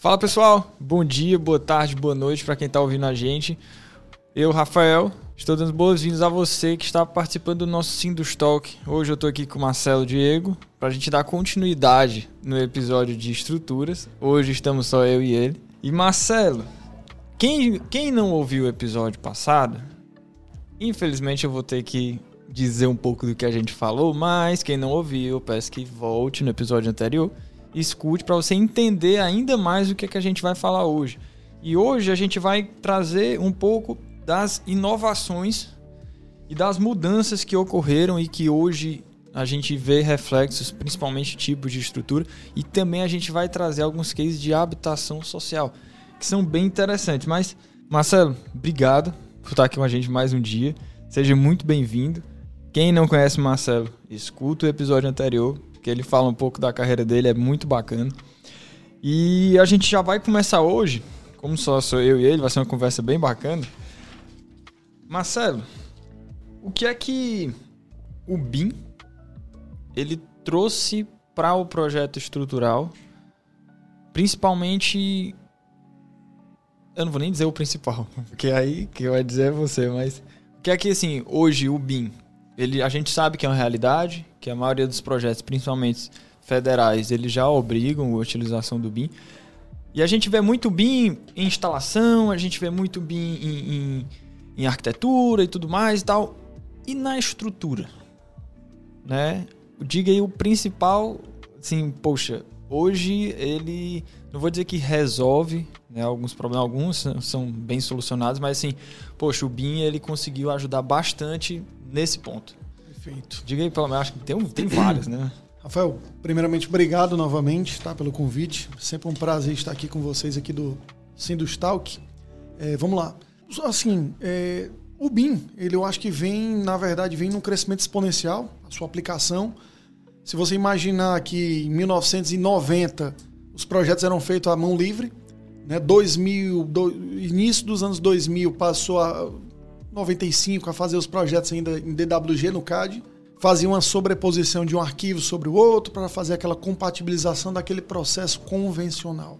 Fala pessoal, bom dia, boa tarde, boa noite para quem está ouvindo a gente. Eu, Rafael, estou dando boas-vindas a você que está participando do nosso Sindus Talk. Hoje eu estou aqui com o Marcelo Diego para a gente dar continuidade no episódio de estruturas. Hoje estamos só eu e ele. E Marcelo, quem, quem não ouviu o episódio passado, infelizmente eu vou ter que dizer um pouco do que a gente falou, mas quem não ouviu, peço que volte no episódio anterior escute para você entender ainda mais o que, é que a gente vai falar hoje. E hoje a gente vai trazer um pouco das inovações e das mudanças que ocorreram e que hoje a gente vê reflexos, principalmente tipos de estrutura, e também a gente vai trazer alguns cases de habitação social, que são bem interessantes. Mas, Marcelo, obrigado por estar aqui com a gente mais um dia. Seja muito bem-vindo. Quem não conhece Marcelo, escuta o episódio anterior, que ele fala um pouco da carreira dele, é muito bacana. E a gente já vai começar hoje, como só sou eu e ele, vai ser uma conversa bem bacana. Marcelo, o que é que o BIM ele trouxe para o projeto estrutural, principalmente eu não vou nem dizer o principal, porque aí que vai dizer é você, mas o que é que assim, hoje o BIM, ele a gente sabe que é uma realidade, que a maioria dos projetos, principalmente federais, eles já obrigam a utilização do BIM. E a gente vê muito BIM em instalação, a gente vê muito BIM em, em, em arquitetura e tudo mais e tal. E na estrutura? Né? Diga aí o principal, assim, poxa, hoje ele, não vou dizer que resolve né, alguns problemas, alguns são bem solucionados, mas assim, poxa, o BIM ele conseguiu ajudar bastante nesse ponto. Perfeito. Diga aí, pelo menos, acho que tem, tem vários, né? Rafael, primeiramente, obrigado novamente tá, pelo convite. Sempre um prazer estar aqui com vocês aqui do Sindustalk. É, vamos lá. Assim, é, o BIM, ele eu acho que vem, na verdade, vem num crescimento exponencial, a sua aplicação. Se você imaginar que em 1990 os projetos eram feitos à mão livre, né? 2000, do, início dos anos 2000 passou a 95 a fazer os projetos ainda em DWG no CAD, fazia uma sobreposição de um arquivo sobre o outro para fazer aquela compatibilização daquele processo convencional.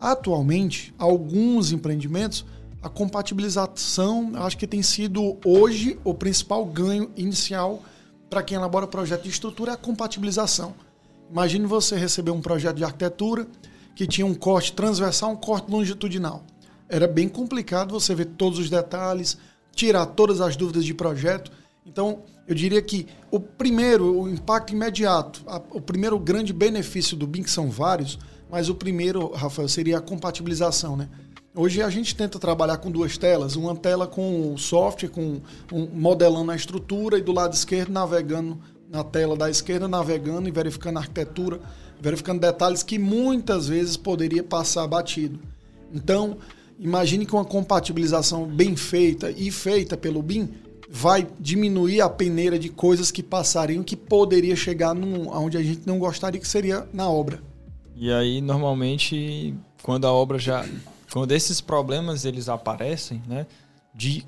Atualmente, alguns empreendimentos, a compatibilização acho que tem sido hoje o principal ganho inicial para quem elabora projeto de estrutura é a compatibilização. Imagine você receber um projeto de arquitetura que tinha um corte transversal, um corte longitudinal. Era bem complicado você ver todos os detalhes, tirar todas as dúvidas de projeto. Então, eu diria que o primeiro, o impacto imediato, a, o primeiro grande benefício do BIM, que são vários, mas o primeiro, Rafael, seria a compatibilização, né? Hoje a gente tenta trabalhar com duas telas, uma tela com o software, com um, modelando a estrutura e do lado esquerdo navegando na tela da esquerda, navegando e verificando a arquitetura, verificando detalhes que muitas vezes poderia passar batido. Então, Imagine que uma compatibilização bem feita e feita pelo BIM vai diminuir a peneira de coisas que passariam que poderia chegar num, onde a gente não gostaria que seria na obra. E aí, normalmente, quando a obra já. Quando esses problemas eles aparecem, né? De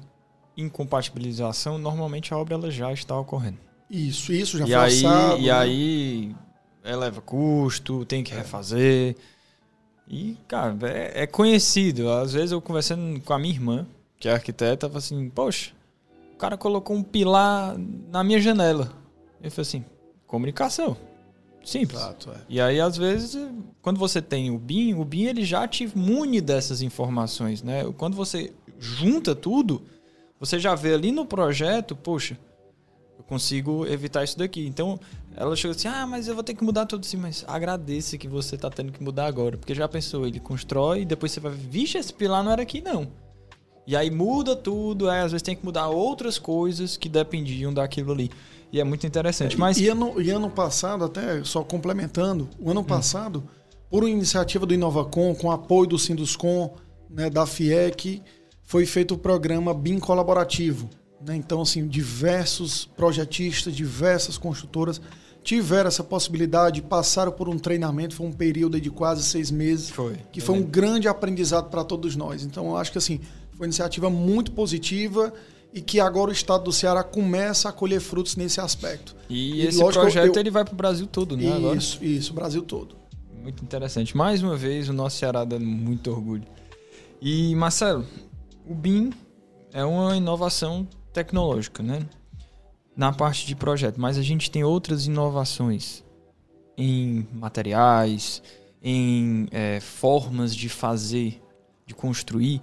incompatibilização, normalmente a obra ela já está ocorrendo. Isso, isso já e foi aí, E né? aí eleva custo, tem que refazer. E, cara, é, é, conhecido. Às vezes eu conversando com a minha irmã, que é arquiteta, eu assim, poxa, o cara colocou um pilar na minha janela. Eu falei assim, comunicação. Simples. Exato, é. E aí, às vezes, quando você tem o BIM, o BIM ele já te mune dessas informações, né? Quando você junta tudo, você já vê ali no projeto, poxa, eu consigo evitar isso daqui. Então, ela chegou assim: ah, mas eu vou ter que mudar tudo assim. Mas agradeça que você tá tendo que mudar agora. Porque já pensou, ele constrói e depois você vai, vixe, esse pilar não era aqui não. E aí muda tudo, aí às vezes tem que mudar outras coisas que dependiam daquilo ali. E é muito interessante. Mas... E, ano, e ano passado, até só complementando, o ano hum. passado, por uma iniciativa do Inovacom, com apoio do Sinduscom, né, da FIEC, foi feito o programa BIM Colaborativo. Né? Então, assim, diversos projetistas, diversas construtoras tiveram essa possibilidade, passaram por um treinamento, foi um período de quase seis meses, foi, que foi um grande aprendizado para todos nós. Então, eu acho que assim, foi uma iniciativa muito positiva e que agora o estado do Ceará começa a colher frutos nesse aspecto. E, e esse lógico, projeto eu, ele vai para o Brasil todo, né? Isso, agora? isso, Brasil todo. Muito interessante. Mais uma vez, o nosso Ceará dando muito orgulho. E, Marcelo, o BIM é uma inovação tecnológica, né? Na parte de projeto, mas a gente tem outras inovações em materiais, em é, formas de fazer, de construir,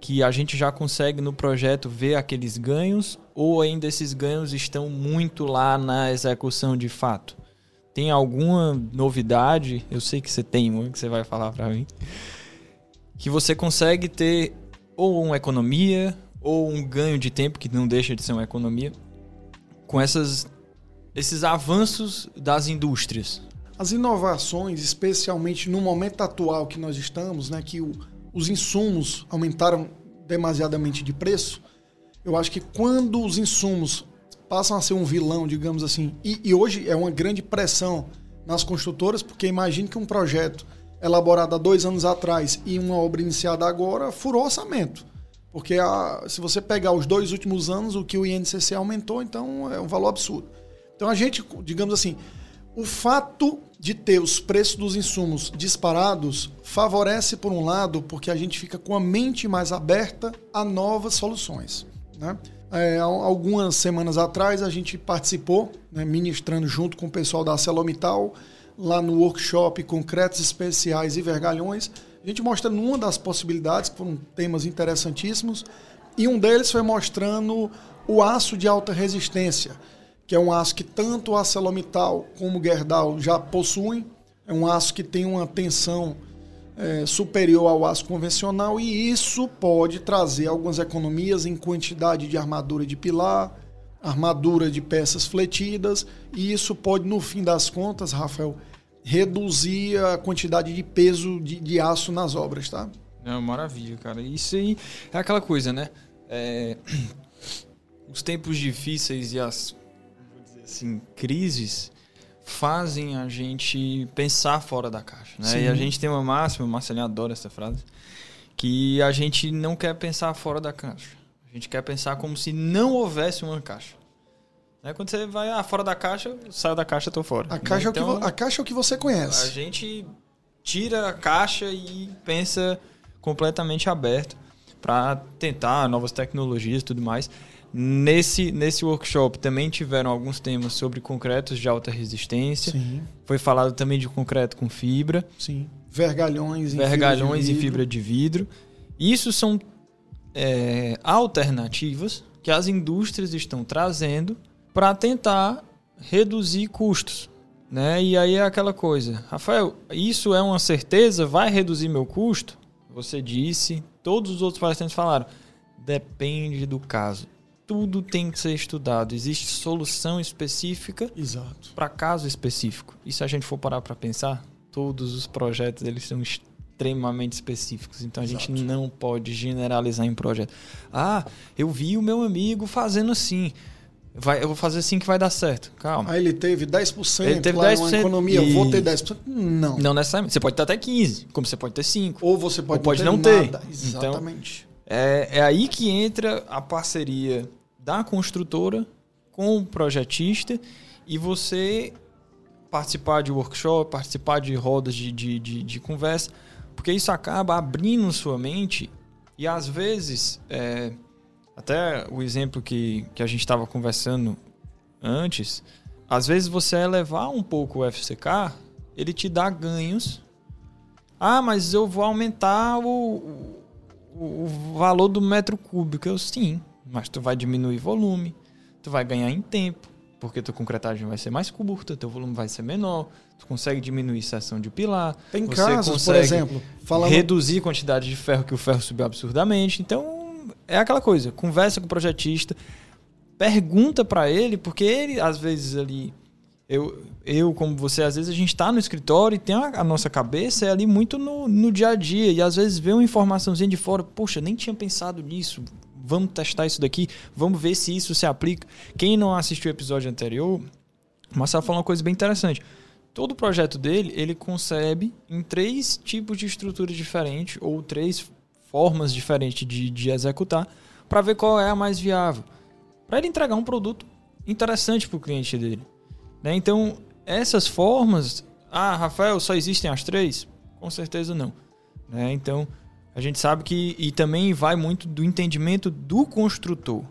que a gente já consegue no projeto ver aqueles ganhos ou ainda esses ganhos estão muito lá na execução de fato? Tem alguma novidade? Eu sei que você tem uma que você vai falar para mim. Que você consegue ter ou uma economia ou um ganho de tempo que não deixa de ser uma economia com essas esses avanços das indústrias. As inovações, especialmente no momento atual que nós estamos, né, que o, os insumos aumentaram demasiadamente de preço, eu acho que quando os insumos passam a ser um vilão, digamos assim, e, e hoje é uma grande pressão nas construtoras, porque imagine que um projeto elaborado há dois anos atrás e uma obra iniciada agora furou orçamento. Porque a, se você pegar os dois últimos anos, o que o INCC aumentou, então é um valor absurdo. Então a gente, digamos assim, o fato de ter os preços dos insumos disparados favorece, por um lado, porque a gente fica com a mente mais aberta a novas soluções. Né? É, algumas semanas atrás a gente participou, né, ministrando junto com o pessoal da ArcelorMittal, lá no workshop Concretos Especiais e Vergalhões, a gente mostrando uma das possibilidades, que foram temas interessantíssimos, e um deles foi mostrando o aço de alta resistência, que é um aço que tanto a ArcelorMittal como o Gerdau já possuem. É um aço que tem uma tensão é, superior ao aço convencional e isso pode trazer algumas economias em quantidade de armadura de pilar, armadura de peças fletidas e isso pode, no fim das contas, Rafael, reduzir a quantidade de peso de, de aço nas obras, tá? É maravilha, cara. Isso aí é aquela coisa, né? É... Os tempos difíceis e as assim, crises fazem a gente pensar fora da caixa. Né? E a gente tem uma máxima, o Marcelinho adora essa frase, que a gente não quer pensar fora da caixa. A gente quer pensar como se não houvesse uma caixa. Né? Quando você vai ah, fora da caixa, sai da caixa, tô fora. A caixa, então, é o que, então, a caixa é o que você conhece. A gente tira a caixa e pensa completamente aberto para tentar novas tecnologias e tudo mais. Nesse, nesse workshop também tiveram alguns temas sobre concretos de alta resistência. Sim. Foi falado também de concreto com fibra. Sim. Vergalhões, Vergalhões e fibra de vidro. Isso são é, alternativas que as indústrias estão trazendo para tentar reduzir custos. Né? E aí é aquela coisa, Rafael, isso é uma certeza? Vai reduzir meu custo? Você disse, todos os outros palestrantes falaram, depende do caso tudo tem que ser estudado. Existe solução específica para caso específico. E se a gente for parar para pensar, todos os projetos eles são extremamente específicos. Então a Exato. gente não pode generalizar em projeto. Ah, eu vi o meu amigo fazendo assim. Vai, eu vou fazer assim que vai dar certo. Calma. Aí ele teve 10%, ele teve 10% uma economia, e... eu vou ter 10%. Não. Não necessariamente. Você pode ter até 15%, como você pode ter 5%. Ou você pode, ou pode não ter. Nada. Exatamente. Então, é, é aí que entra a parceria da construtora com o projetista e você participar de workshop, participar de rodas de, de, de, de conversa, porque isso acaba abrindo sua mente e às vezes, é, até o exemplo que, que a gente estava conversando antes, às vezes você elevar um pouco o FCK, ele te dá ganhos. Ah, mas eu vou aumentar o, o, valor do metro cúbico. Eu sim, mas tu vai diminuir volume, tu vai ganhar em tempo, porque tua concretagem vai ser mais curta, teu volume vai ser menor, tu consegue diminuir seção de pilar. Tem casos, por exemplo, falando... reduzir a quantidade de ferro que o ferro subiu absurdamente. Então, é aquela coisa, conversa com o projetista, pergunta para ele, porque ele às vezes ali eu, eu, como você, às vezes a gente está no escritório e tem a, a, nossa cabeça é ali muito no, no dia a dia. E às vezes vê uma informaçãozinha de fora, poxa, nem tinha pensado nisso. Vamos testar isso daqui, vamos ver se isso se aplica. Quem não assistiu o episódio anterior, o Marcelo falou uma coisa bem interessante. Todo o projeto dele, ele concebe em três tipos de estrutura diferentes, ou três formas diferentes de, de executar, para ver qual é a mais viável. Para ele entregar um produto interessante para o cliente dele. Né? Então, essas formas Ah, Rafael, só existem as três? Com certeza não. Né? Então, a gente sabe que. E também vai muito do entendimento do construtor.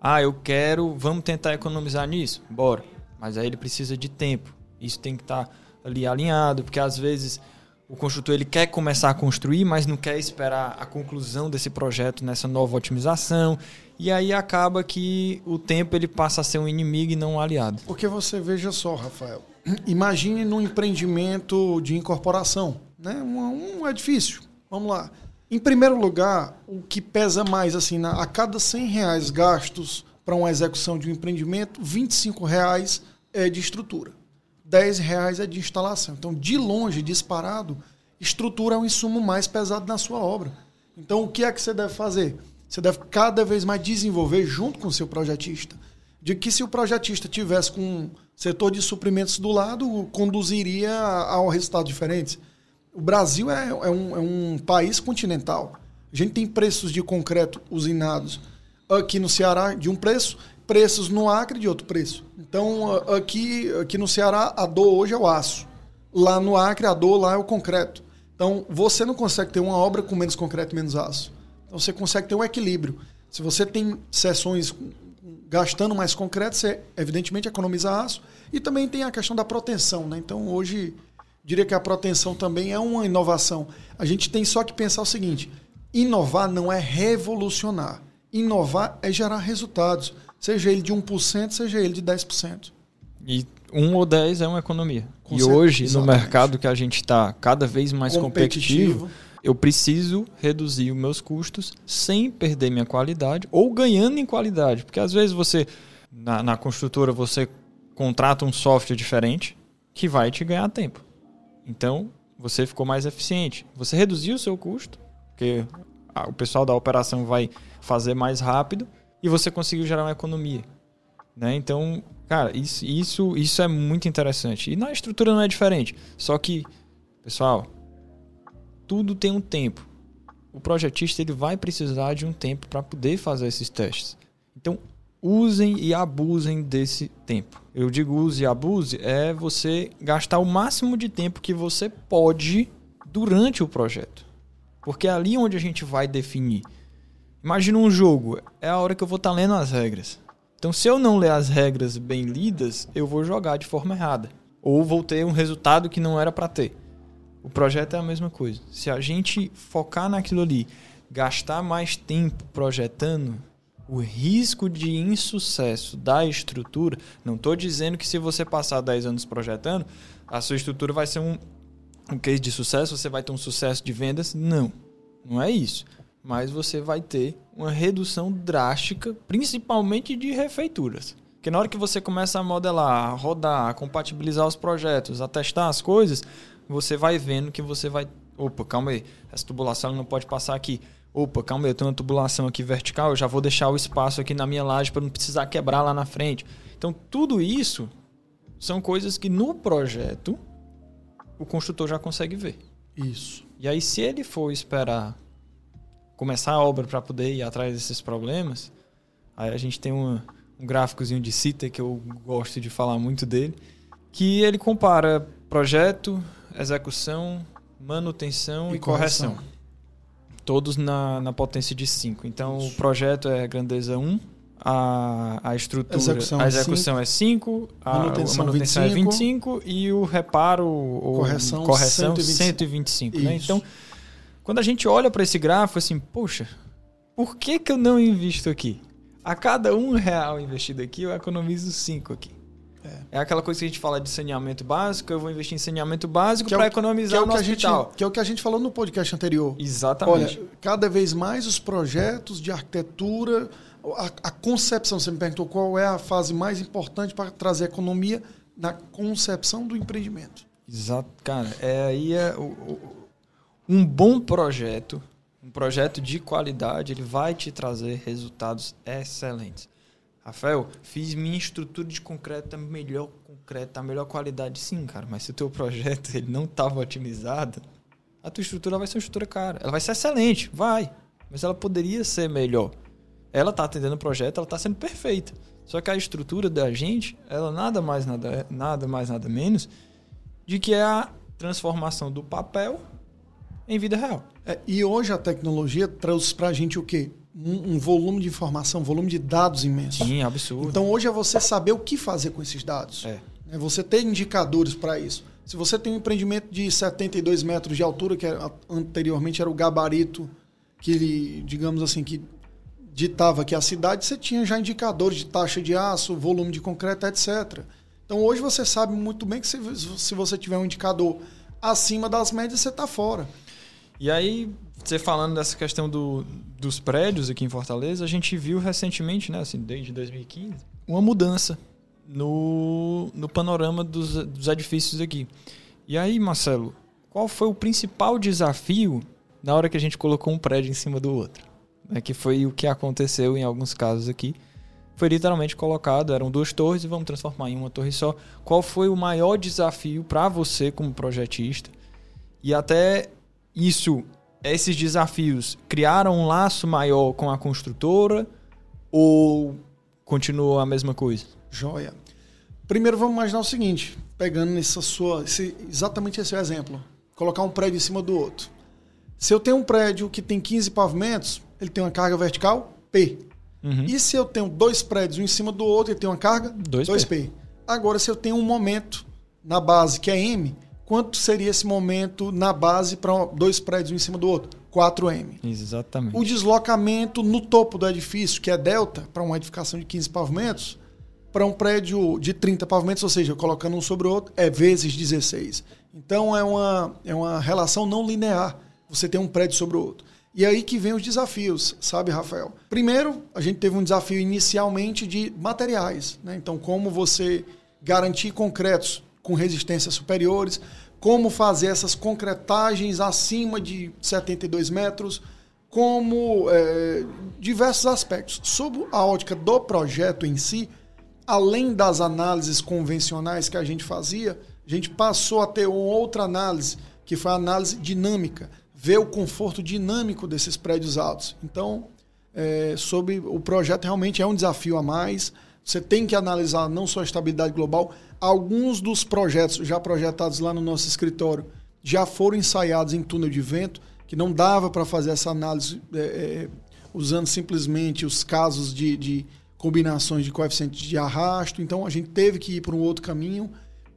Ah, eu quero, vamos tentar economizar nisso? Bora. Mas aí ele precisa de tempo. Isso tem que estar tá ali alinhado, porque às vezes o construtor ele quer começar a construir, mas não quer esperar a conclusão desse projeto nessa nova otimização. E aí acaba que o tempo ele passa a ser um inimigo e não um aliado. Porque você veja só, Rafael. Imagine num empreendimento de incorporação, né? um, um edifício. Vamos lá. Em primeiro lugar, o que pesa mais, assim, a cada 100 reais gastos para uma execução de um empreendimento, 25 reais é de estrutura, 10 reais é de instalação. Então, de longe, disparado, estrutura é o insumo mais pesado na sua obra. Então, o que é que você deve fazer? Você deve cada vez mais desenvolver junto com o seu projetista. De que se o projetista tivesse com um setor de suprimentos do lado, conduziria ao resultado diferentes o Brasil é, é, um, é um país continental. A gente tem preços de concreto usinados aqui no Ceará de um preço, preços no Acre de outro preço. Então, aqui, aqui no Ceará, a dor hoje é o aço. Lá no Acre, a dor lá é o concreto. Então, você não consegue ter uma obra com menos concreto e menos aço. Então, você consegue ter um equilíbrio. Se você tem sessões gastando mais concreto, você evidentemente economiza aço. E também tem a questão da proteção. Né? Então, hoje diria que a proteção também é uma inovação. A gente tem só que pensar o seguinte: inovar não é revolucionar. Inovar é gerar resultados, seja ele de 1%, seja ele de 10%. E 1 ou 10 é uma economia. Com e hoje, exatamente. no mercado que a gente está cada vez mais competitivo, competitivo, eu preciso reduzir os meus custos sem perder minha qualidade ou ganhando em qualidade. Porque às vezes você, na, na construtora, você contrata um software diferente que vai te ganhar tempo. Então, você ficou mais eficiente. Você reduziu o seu custo, porque o pessoal da operação vai fazer mais rápido e você conseguiu gerar uma economia. Né? Então, cara, isso, isso, isso é muito interessante. E na estrutura não é diferente. Só que, pessoal, tudo tem um tempo. O projetista ele vai precisar de um tempo para poder fazer esses testes. Então, usem e abusem desse tempo. Eu digo use e abuse é você gastar o máximo de tempo que você pode durante o projeto. Porque é ali onde a gente vai definir. Imagina um jogo, é a hora que eu vou estar tá lendo as regras. Então, se eu não ler as regras bem lidas, eu vou jogar de forma errada. Ou vou ter um resultado que não era para ter. O projeto é a mesma coisa. Se a gente focar naquilo ali, gastar mais tempo projetando, o risco de insucesso da estrutura, não estou dizendo que se você passar 10 anos projetando, a sua estrutura vai ser um, um case de sucesso, você vai ter um sucesso de vendas. Não, não é isso. Mas você vai ter uma redução drástica, principalmente de refeituras. Porque na hora que você começa a modelar, a rodar, a compatibilizar os projetos, a testar as coisas, você vai vendo que você vai. Opa, calma aí, essa tubulação não pode passar aqui Opa, calma aí, eu tenho uma tubulação aqui vertical, eu já vou deixar o espaço aqui na minha laje para não precisar quebrar lá na frente. Então, tudo isso são coisas que no projeto o construtor já consegue ver. Isso. E aí, se ele for esperar começar a obra para poder ir atrás desses problemas, aí a gente tem uma, um gráficozinho de CITA que eu gosto de falar muito dele, que ele compara projeto, execução, manutenção e, e correção. correção todos na, na potência de 5. Então Isso. o projeto é grandeza 1, a, a estrutura, execução a execução é 5, a manutenção, manutenção 25, é 25 e o reparo ou correção, correção 125. 125 né? Então, quando a gente olha para esse gráfico, assim, poxa, por que, que eu não invisto aqui? A cada um real investido aqui, eu economizo 5 aqui. É. é. aquela coisa que a gente fala de saneamento básico, eu vou investir em saneamento básico para é economizar que é o no que hospital. A gente, que é o que a gente falou no podcast anterior. Exatamente. Olha, cada vez mais os projetos de arquitetura, a, a concepção, você me perguntou qual é a fase mais importante para trazer economia na concepção do empreendimento. Exato, cara. É aí é o, o, um bom projeto, um projeto de qualidade, ele vai te trazer resultados excelentes. Rafael, fiz minha estrutura de concreto melhor concreto, a melhor qualidade. Sim, cara, mas se o teu projeto ele não estava otimizado, a tua estrutura vai ser uma estrutura cara. Ela vai ser excelente, vai, mas ela poderia ser melhor. Ela está atendendo o projeto, ela está sendo perfeita. Só que a estrutura da gente, ela nada mais nada, nada mais nada menos de que é a transformação do papel em vida real. É, e hoje a tecnologia trouxe para a gente o quê? Um, um, volume de informação, um volume de dados imenso. Sim, absurdo. Então hoje é você saber o que fazer com esses dados. É. é você ter indicadores para isso. Se você tem um empreendimento de 72 metros de altura, que era, anteriormente era o gabarito que, digamos assim, que ditava que a cidade, você tinha já indicadores de taxa de aço, volume de concreto, etc. Então hoje você sabe muito bem que se, se você tiver um indicador acima das médias, você está fora. E aí, você falando dessa questão do, dos prédios aqui em Fortaleza, a gente viu recentemente, né, assim, desde 2015, uma mudança no, no panorama dos, dos edifícios aqui. E aí, Marcelo, qual foi o principal desafio na hora que a gente colocou um prédio em cima do outro? É que foi o que aconteceu em alguns casos aqui. Foi literalmente colocado, eram duas torres e vamos transformar em uma torre só. Qual foi o maior desafio para você como projetista? E até isso, esses desafios criaram um laço maior com a construtora ou continua a mesma coisa? Joia. Primeiro vamos imaginar o seguinte, pegando essa sua, esse, exatamente esse exemplo, colocar um prédio em cima do outro. Se eu tenho um prédio que tem 15 pavimentos, ele tem uma carga vertical P. Uhum. E se eu tenho dois prédios um em cima do outro, ele tem uma carga 2P. 2P. Agora, se eu tenho um momento na base que é M, quanto seria esse momento na base para dois prédios um em cima do outro? 4M. Exatamente. O deslocamento no topo do edifício, que é delta, para uma edificação de 15 pavimentos, para um prédio de 30 pavimentos, ou seja, colocando um sobre o outro, é vezes 16. Então é uma, é uma relação não linear. Você tem um prédio sobre o outro. E é aí que vem os desafios, sabe, Rafael? Primeiro, a gente teve um desafio inicialmente de materiais. Né? Então, como você garantir concretos com resistências superiores, como fazer essas concretagens acima de 72 metros, como é, diversos aspectos. Sob a ótica do projeto em si, além das análises convencionais que a gente fazia, a gente passou a ter outra análise, que foi a análise dinâmica, ver o conforto dinâmico desses prédios altos. Então, é, sobre o projeto realmente é um desafio a mais. Você tem que analisar não só a estabilidade global, alguns dos projetos já projetados lá no nosso escritório já foram ensaiados em túnel de vento, que não dava para fazer essa análise é, é, usando simplesmente os casos de, de combinações de coeficientes de arrasto. Então a gente teve que ir para um outro caminho.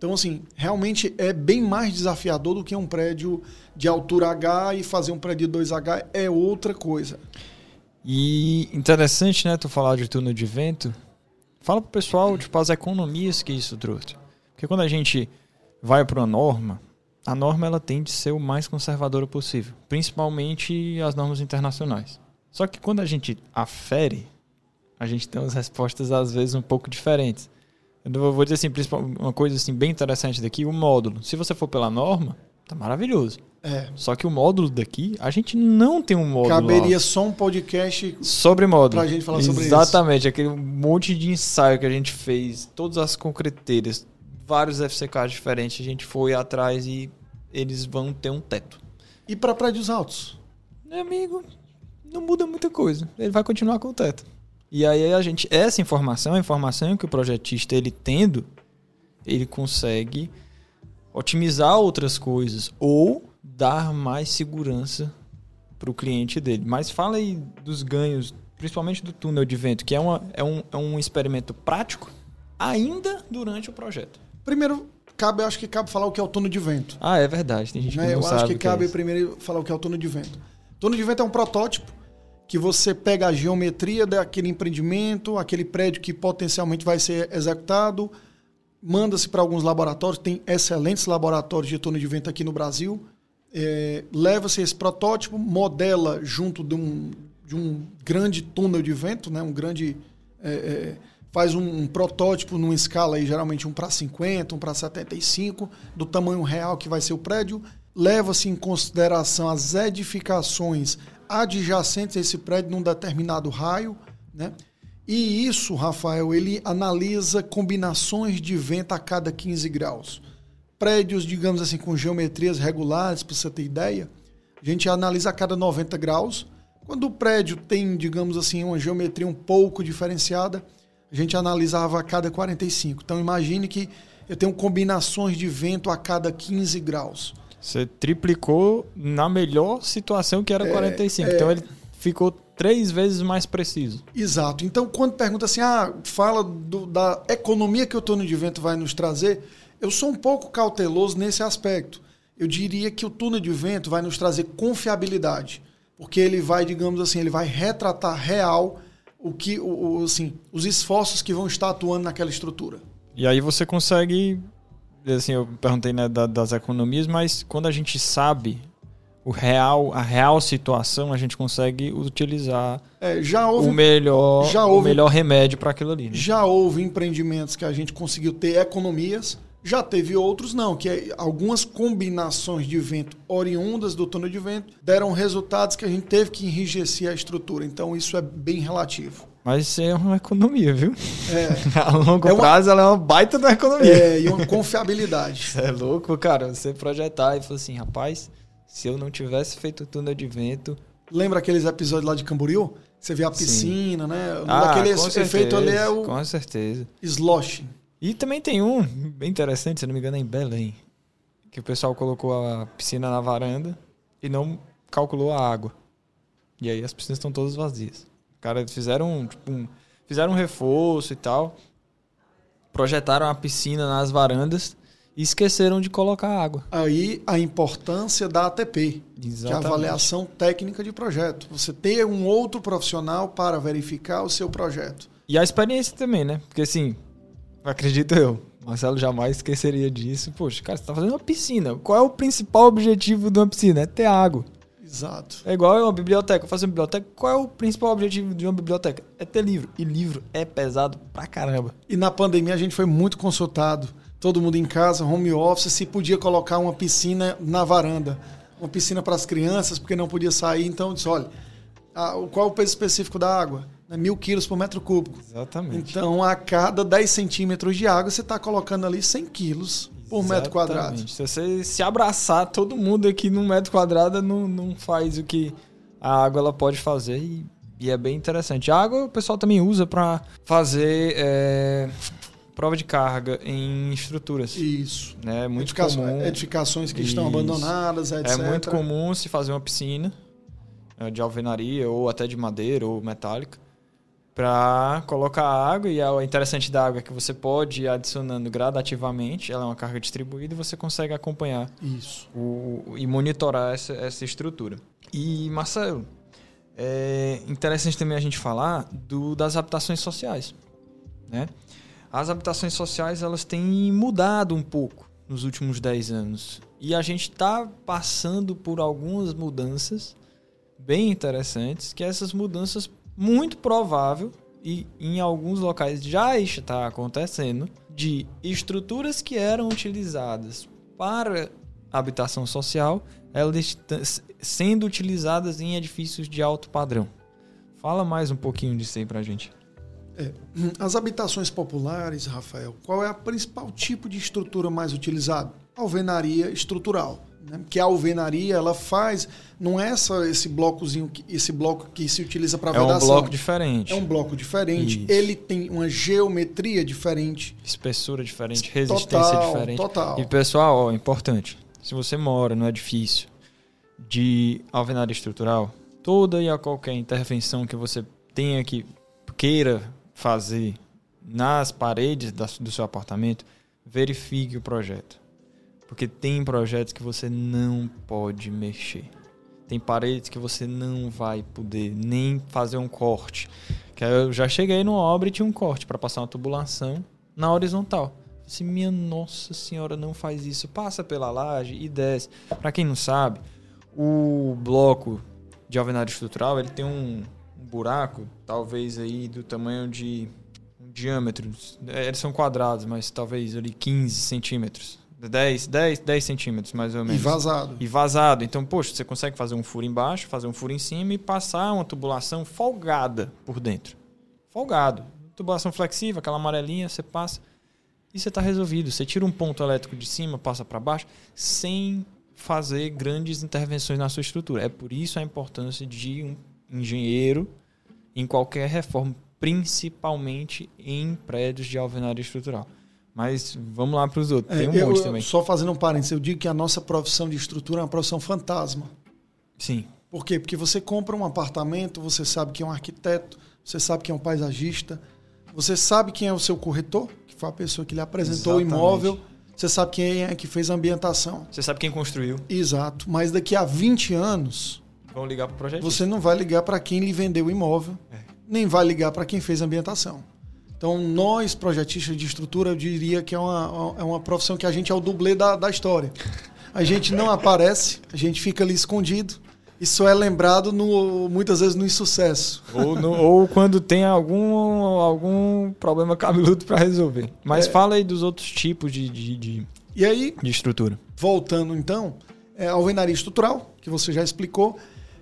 Então, assim, realmente é bem mais desafiador do que um prédio de altura H e fazer um prédio de 2H é outra coisa. E interessante, né, tu falar de túnel de vento, Fala pro pessoal, tipo, as economias que isso trouxe. Porque quando a gente vai para uma norma, a norma ela tem de ser o mais conservadora possível, principalmente as normas internacionais. Só que quando a gente afere, a gente tem umas respostas às vezes um pouco diferentes. Eu vou dizer assim, uma coisa assim bem interessante daqui, o módulo. Se você for pela norma, tá maravilhoso. É. Só que o módulo daqui, a gente não tem um módulo. Caberia só um podcast sobre módulo. Pra gente falar sobre isso. Exatamente, aquele monte de ensaio que a gente fez, todas as concreteiras, vários FCKs diferentes, a gente foi atrás e eles vão ter um teto. E para prédios altos? Meu amigo, não muda muita coisa. Ele vai continuar com o teto. E aí a gente, essa informação, a informação que o projetista ele tendo, ele consegue otimizar outras coisas ou dar mais segurança para o cliente dele. Mas fala aí dos ganhos, principalmente do túnel de vento, que é, uma, é, um, é um experimento prático ainda durante o projeto. Primeiro, cabe, acho que cabe falar o que é o túnel de vento. Ah, é verdade. Tem gente que né? não Eu sabe acho que, que é cabe é primeiro falar o que é o túnel de vento. Túnel de vento é um protótipo que você pega a geometria daquele empreendimento, aquele prédio que potencialmente vai ser executado, manda-se para alguns laboratórios, tem excelentes laboratórios de túnel de vento aqui no Brasil, é, leva-se esse protótipo, modela junto de um, de um grande túnel de vento, né? um grande. É, é, faz um, um, protótipo numa escala aí, geralmente um para 50, um para 75, do tamanho real que vai ser o prédio. Leva-se em consideração as edificações adjacentes a esse prédio num determinado raio, né? E isso, Rafael, ele analisa combinações de vento a cada 15 graus prédios, digamos assim, com geometrias regulares, para você ter ideia, a gente analisa a cada 90 graus. Quando o prédio tem, digamos assim, uma geometria um pouco diferenciada, a gente analisava a cada 45. Então imagine que eu tenho combinações de vento a cada 15 graus. Você triplicou na melhor situação que era 45. É, então ele ficou três vezes mais preciso. Exato. Então, quando pergunta assim, ah, fala do, da economia que o túnel de vento vai nos trazer, eu sou um pouco cauteloso nesse aspecto. Eu diria que o túnel de vento vai nos trazer confiabilidade, porque ele vai, digamos assim, ele vai retratar real o que, o, o assim, os esforços que vão estar atuando naquela estrutura. E aí você consegue, assim, eu perguntei né, das economias, mas quando a gente sabe o real, a real situação, a gente consegue utilizar é, já houve, o melhor, já houve, o melhor remédio para aquilo ali. Né? Já houve empreendimentos que a gente conseguiu ter economias, já teve outros não, que é, algumas combinações de vento oriundas do túnel de vento deram resultados que a gente teve que enrijecer a estrutura. Então isso é bem relativo. Mas isso é uma economia, viu? É. A longo é uma, prazo ela é uma baita da economia. É, e uma confiabilidade. é louco, cara. Você projetar e falar assim, rapaz, se eu não tivesse feito túnel de vento. Lembra aqueles episódios lá de Camboriú? Você vê a piscina, Sim. né? Ah, Aquele efeito ali é o. Com certeza. Sloshing. E também tem um bem interessante, se não me engano, é em Belém. Que o pessoal colocou a piscina na varanda e não calculou a água. E aí as piscinas estão todas vazias. Cara, fizeram tipo, um, fizeram um reforço e tal. Projetaram a piscina nas varandas e esqueceram de colocar água. Aí a importância da ATP, Exatamente. que é a avaliação técnica de projeto. Você ter um outro profissional para verificar o seu projeto. E a experiência também, né? Porque assim, acredito eu, Marcelo jamais esqueceria disso. Poxa, cara, você está fazendo uma piscina. Qual é o principal objetivo de uma piscina? É ter água. Exato. É igual uma biblioteca. Fazer uma biblioteca. Qual é o principal objetivo de uma biblioteca? É ter livro. E livro é pesado pra caramba. E na pandemia a gente foi muito consultado todo mundo em casa, home office, se podia colocar uma piscina na varanda, uma piscina para as crianças, porque não podia sair. Então, disse, olha, a, qual é o peso específico da água? É mil quilos por metro cúbico. Exatamente. Então, a cada 10 centímetros de água, você está colocando ali 100 quilos por Exatamente. metro quadrado. Se você se abraçar, todo mundo aqui num metro quadrado não, não faz o que a água ela pode fazer e, e é bem interessante. A água o pessoal também usa para fazer é, prova de carga em estruturas. Isso. Né? É muito Edificações, comum. Edificações que Isso. estão abandonadas, etc. É muito comum se fazer uma piscina eh, de alvenaria ou até de madeira ou metálica para colocar água e o interessante da água é que você pode ir adicionando gradativamente, ela é uma carga distribuída e você consegue acompanhar isso o, e monitorar essa, essa estrutura. E Marcelo, é interessante também a gente falar do, das habitações sociais, né? as habitações sociais elas têm mudado um pouco nos últimos 10 anos. E a gente está passando por algumas mudanças bem interessantes, que essas mudanças, muito provável, e em alguns locais já está acontecendo, de estruturas que eram utilizadas para habitação social, elas sendo utilizadas em edifícios de alto padrão. Fala mais um pouquinho disso aí a gente. É. As habitações populares, Rafael, qual é o principal tipo de estrutura mais utilizado? Alvenaria estrutural. Né? Que a alvenaria ela faz, não é só esse blocozinho, esse bloco que se utiliza para vedação. É um bloco diferente. É um bloco diferente. Isso. Ele tem uma geometria diferente. Espessura diferente, resistência total, diferente. Total. E pessoal, ó, importante. Se você mora no edifício de alvenaria estrutural, toda e a qualquer intervenção que você tenha que queira fazer nas paredes do seu apartamento, verifique o projeto. Porque tem projetos que você não pode mexer. Tem paredes que você não vai poder nem fazer um corte. Que eu já cheguei numa obra e tinha um corte para passar uma tubulação na horizontal. Se minha nossa senhora não faz isso, passa pela laje e desce. Para quem não sabe, o bloco de alvenaria estrutural, ele tem um, buraco, talvez aí do tamanho de um diâmetro. É, eles são quadrados, mas talvez ali 15 centímetros. 10, 10, 10 centímetros, mais ou menos. E vazado. E vazado. Então, poxa, você consegue fazer um furo embaixo, fazer um furo em cima e passar uma tubulação folgada por dentro. Folgado. Tubulação flexível, aquela amarelinha, você passa e você está resolvido. Você tira um ponto elétrico de cima, passa para baixo, sem fazer grandes intervenções na sua estrutura. É por isso a importância de um engenheiro em qualquer reforma, principalmente em prédios de alvenaria estrutural. Mas vamos lá para os outros. É, Tem um eu, monte também. Só fazendo um parênteses, eu digo que a nossa profissão de estrutura é uma profissão fantasma. Sim. Por quê? Porque você compra um apartamento, você sabe quem é um arquiteto, você sabe quem é um paisagista, você sabe quem é o seu corretor, que foi a pessoa que lhe apresentou Exatamente. o imóvel, você sabe quem é que fez a ambientação. Você sabe quem construiu. Exato. Mas daqui a 20 anos, Vão ligar para o projeto. você não vai ligar para quem lhe vendeu o imóvel, É. nem vai ligar para quem fez a ambientação. Então, nós, projetistas de estrutura, eu diria que é uma, é uma profissão que a gente é o dublê da, da história. A gente não aparece, a gente fica ali escondido e só é lembrado no, muitas vezes no insucesso. Ou, no- ou quando tem algum, algum problema cabeludo para resolver. Mas É. fala aí dos outros tipos de, de, de, E aí, de estrutura. voltando então, é alvenaria estrutural, que você já explicou.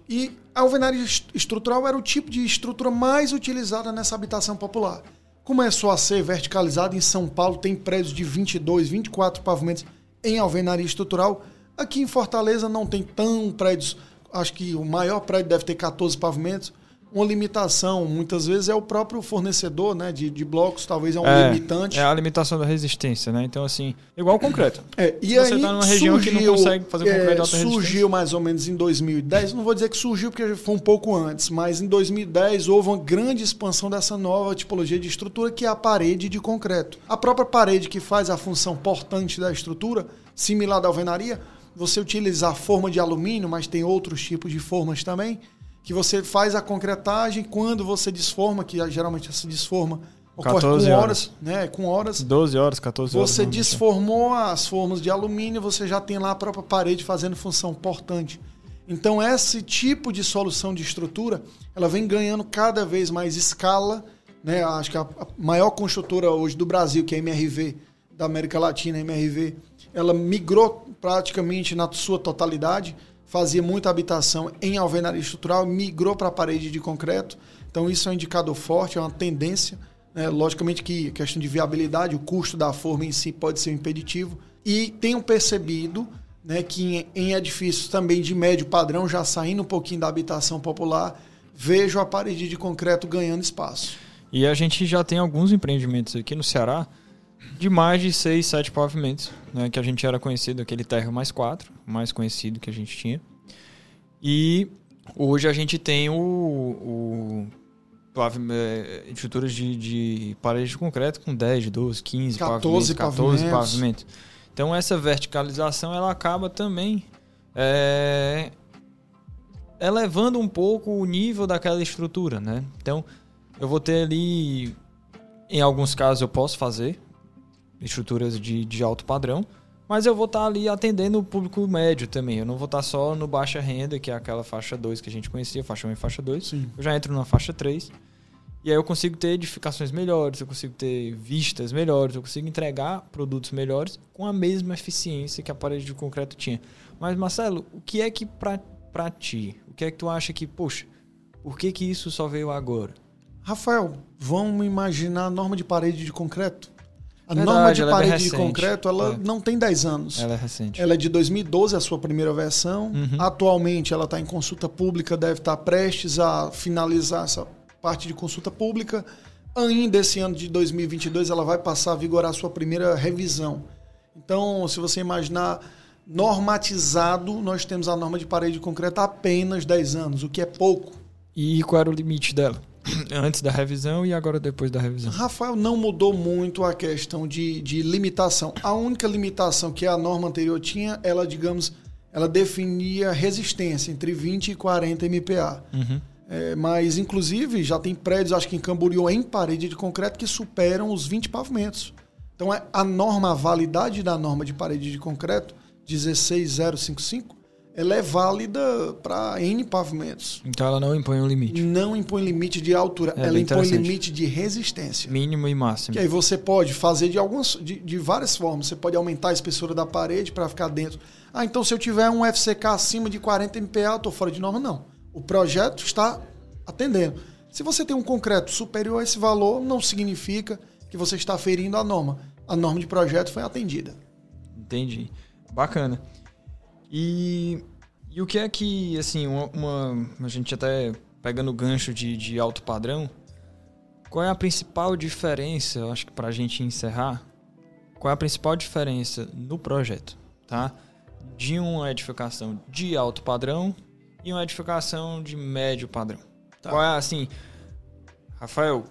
E a alvenaria est- estrutural era o tipo de estrutura mais utilizada nessa habitação popular. Começou a ser verticalizada em São Paulo, tem prédios de 22, 24 pavimentos em alvenaria estrutural. Aqui em Fortaleza não tem tão prédios, acho que o maior prédio deve ter 14 pavimentos. Uma limitação, muitas vezes, é o próprio fornecedor né, de, de blocos, talvez é um limitante. é a limitação da resistência, né? Então, assim, igual o concreto. É, e Se você aí tá numa região que não surgiu, consegue fazer concreto de é, alta resistência. surgiu mais ou menos em 2010, não vou dizer que surgiu porque foi um pouco antes, mas em 2010 houve uma grande expansão dessa nova tipologia de estrutura que é a parede de concreto. A própria parede que faz a função portante da estrutura, similar da alvenaria, você utiliza a forma de alumínio, mas tem outros tipos de formas também, que você faz a concretagem quando você desforma, que geralmente essa desforma ocorre 14 com horas. horas, né, com horas. 12 horas, 14 horas. Você dizer. desformou as formas de alumínio, você já tem lá a própria parede fazendo função portante. Então esse tipo de solução de estrutura, ela vem ganhando cada vez mais escala, né? Acho que a a maior construtora hoje do Brasil, que é a MRV, da América Latina, a MRV, ela migrou praticamente na sua totalidade, fazia muita habitação em alvenaria estrutural, migrou para a parede de concreto. Então isso é um indicador forte, é uma tendência. né? logicamente que a questão de viabilidade, o custo da forma em si pode ser um impeditivo. E tenho percebido né, que em edifícios também de médio padrão, já saindo um pouquinho da habitação popular, vejo a parede de concreto ganhando espaço. E a gente já tem alguns empreendimentos aqui no Ceará de mais de 6, 7 pavimentos, né? Que a gente era conhecido, aquele terra mais 4, mais conhecido que a gente tinha. E hoje a gente tem o, o eh, estruturas de, de parede de concreto com 10, 12, 15 14 pavimentos, 14 pavimentos. pavimentos. Então essa verticalização ela acaba também eh, elevando um pouco o nível daquela estrutura, né? Então eu vou ter ali, em alguns casos eu posso fazer estruturas de, de alto padrão, mas eu vou estar ali atendendo o público médio também. Eu não vou estar só no baixa renda, que é aquela faixa 2 que a gente conhecia, faixa 1 e faixa 2. Sim. Eu já entro na faixa 3. E aí eu consigo ter edificações melhores, eu consigo ter vistas melhores, eu consigo entregar produtos melhores com a mesma eficiência que a parede de concreto tinha. Mas Marcelo, o que é que pra, pra ti, o que é que tu acha que, poxa, por que que isso só veio agora? Rafael, vamos imaginar a norma de parede de concreto? A Verdade, norma de é parede de recente. concreto, ela É. não tem 10 anos. Ela é recente. Ela é de 2012, a sua primeira versão. Uhum. Atualmente ela está em consulta pública, deve estar prestes a finalizar essa parte de consulta pública. Ainda esse ano de 2022 ela vai passar a vigorar a sua primeira revisão. Então, se você imaginar normatizado, nós temos a norma de parede de concreto há apenas 10 anos, o que é pouco. E qual era o limite dela? Antes da revisão e agora depois da revisão. Rafael não mudou muito a questão de, de limitação. A única limitação que a norma anterior tinha, ela, digamos, ela definia resistência entre 20 e 40 MPa. Uhum. É, mas, inclusive, já tem prédios, acho que em Camboriú, em parede de concreto, que superam os 20 pavimentos. Então, é a norma, a validade da norma de parede de concreto, 16055, ela é válida para N pavimentos. Então ela não impõe um limite. Não impõe limite de altura, É ela impõe limite de resistência. Mínimo e máximo. Que aí você pode fazer de algumas, de, de várias formas. Você pode aumentar a espessura da parede para ficar dentro. Ah, então se eu tiver um FCK acima de 40 MPa, eu estou fora de norma? Não. O projeto está atendendo. Se você tem um concreto superior a esse valor, não significa que você está ferindo a norma. A norma de projeto foi atendida. Entendi. Bacana. E, e o que é que, assim, uma, uma- A gente até pegando o gancho de, de alto padrão, qual é a principal diferença, eu acho que pra gente encerrar, qual é a principal diferença no projeto, tá? De uma edificação de alto padrão e uma edificação de médio padrão. Tá. Qual é assim, Rafael?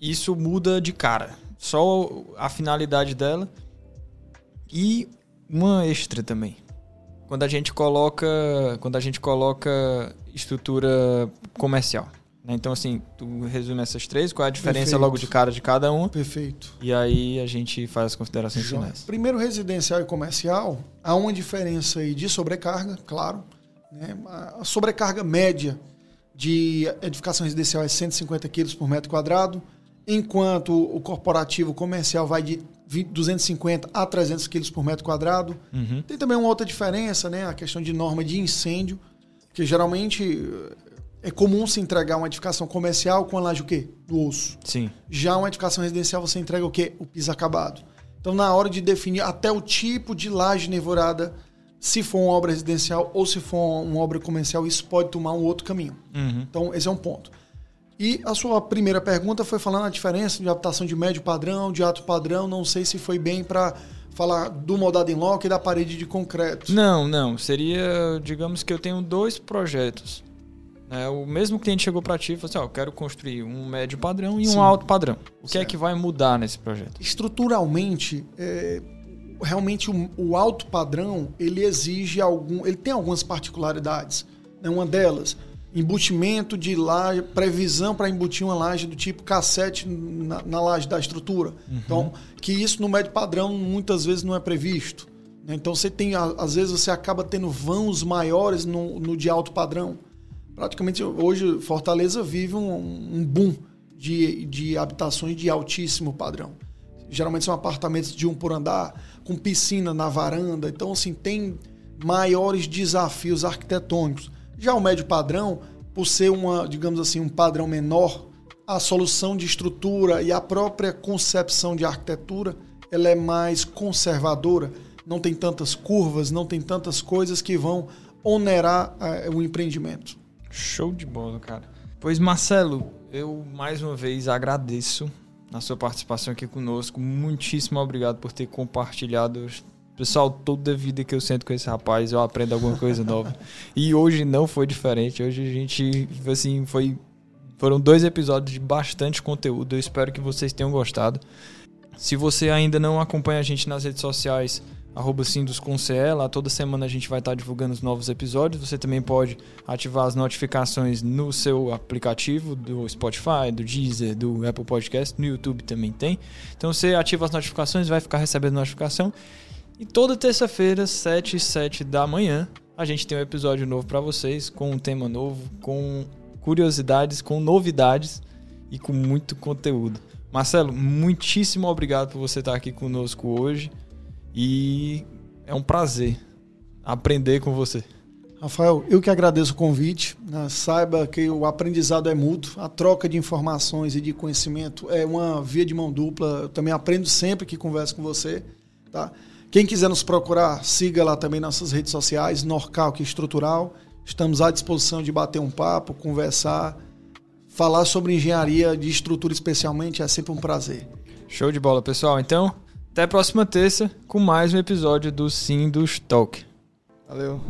Isso muda de cara. Só a finalidade dela e uma extra também. Quando a gente coloca, quando a gente coloca estrutura comercial. Né? Então, assim, tu resume essas três, qual é a diferença Perfeito. logo de cara de cada uma. Perfeito. E aí a gente faz as considerações finais. Primeiro, residencial e comercial, há uma diferença aí de sobrecarga, claro. Né? A sobrecarga média de edificação residencial é 150 quilos por metro quadrado, enquanto o corporativo comercial vai de 250 a 300 quilos por metro quadrado. Uhum. Tem também uma outra diferença, né? A questão de norma de incêndio, que geralmente é comum se entregar uma edificação comercial com a laje o quê? Do osso. Sim. Já uma edificação residencial você entrega o quê? O piso acabado. Então, na hora de definir até o tipo de laje nevorada, se for uma obra residencial ou se for uma obra comercial, isso pode tomar um outro caminho. Uhum. Então, esse é um ponto. E a sua primeira pergunta foi falando a diferença de adaptação de médio padrão, de alto padrão. Não sei se foi bem para falar do moldado em loco e da parede de concreto. Não, não. Seria, digamos que eu tenho dois projetos. É, o mesmo cliente chegou para ti e falou assim: ó, eu quero construir um médio padrão e Sim. um alto padrão. O certo. que é que vai mudar nesse projeto? Estruturalmente, é, realmente o, o, alto padrão ele exige algum, ele tem algumas particularidades. Né? Uma delas, embutimento de laje, previsão para embutir uma laje do tipo cassete na, na laje da estrutura. Uhum. Então, que isso no médio padrão muitas vezes não é previsto. Né? Então você tem, às vezes você acaba tendo vãos maiores no, no de alto padrão. Praticamente hoje Fortaleza vive um, um boom de, de habitações de altíssimo padrão. Geralmente são apartamentos de um por andar, com piscina na varanda. Então, assim, tem maiores desafios arquitetônicos. Já o médio padrão, por ser uma, digamos assim, um padrão menor, a solução de estrutura e a própria concepção de arquitetura, ela é mais conservadora, não tem tantas curvas, não tem tantas coisas que vão onerar uh, o empreendimento. Show de bola, cara. Pois Marcelo, eu mais uma vez agradeço a sua participação aqui conosco. Muitíssimo obrigado por ter compartilhado Pessoal, toda vida que eu sento com esse rapaz, eu aprendo alguma coisa nova. E hoje não foi diferente. Hoje a gente, assim, foi. Foram dois episódios de bastante conteúdo. Eu espero que vocês tenham gostado. Se você ainda não acompanha a gente nas redes sociais, arroba lá toda semana a gente vai estar divulgando os novos episódios. Você também pode ativar as notificações no seu aplicativo do Spotify, do Deezer, do Apple Podcast, no YouTube também tem. Então você ativa as notificações, vai ficar recebendo notificação. E toda terça-feira, 7 e 7 da manhã, a gente tem um episódio novo para vocês, com um tema novo, com curiosidades, com novidades e com muito conteúdo. Marcelo, muitíssimo obrigado por você estar aqui conosco hoje e é um prazer aprender com você. Rafael, eu que agradeço o convite. Né? Saiba que o aprendizado é mútuo, a troca de informações e de conhecimento é uma via de mão dupla. Eu também aprendo sempre que converso com você. Tá? Quem quiser nos procurar, siga lá também nossas redes sociais, Norcalc Estrutural. Estamos à disposição de bater um papo, conversar, falar sobre engenharia de estrutura especialmente, é sempre um prazer. Show de bola, pessoal. Então, até a próxima terça com mais um episódio do Sim dos Talk. Valeu.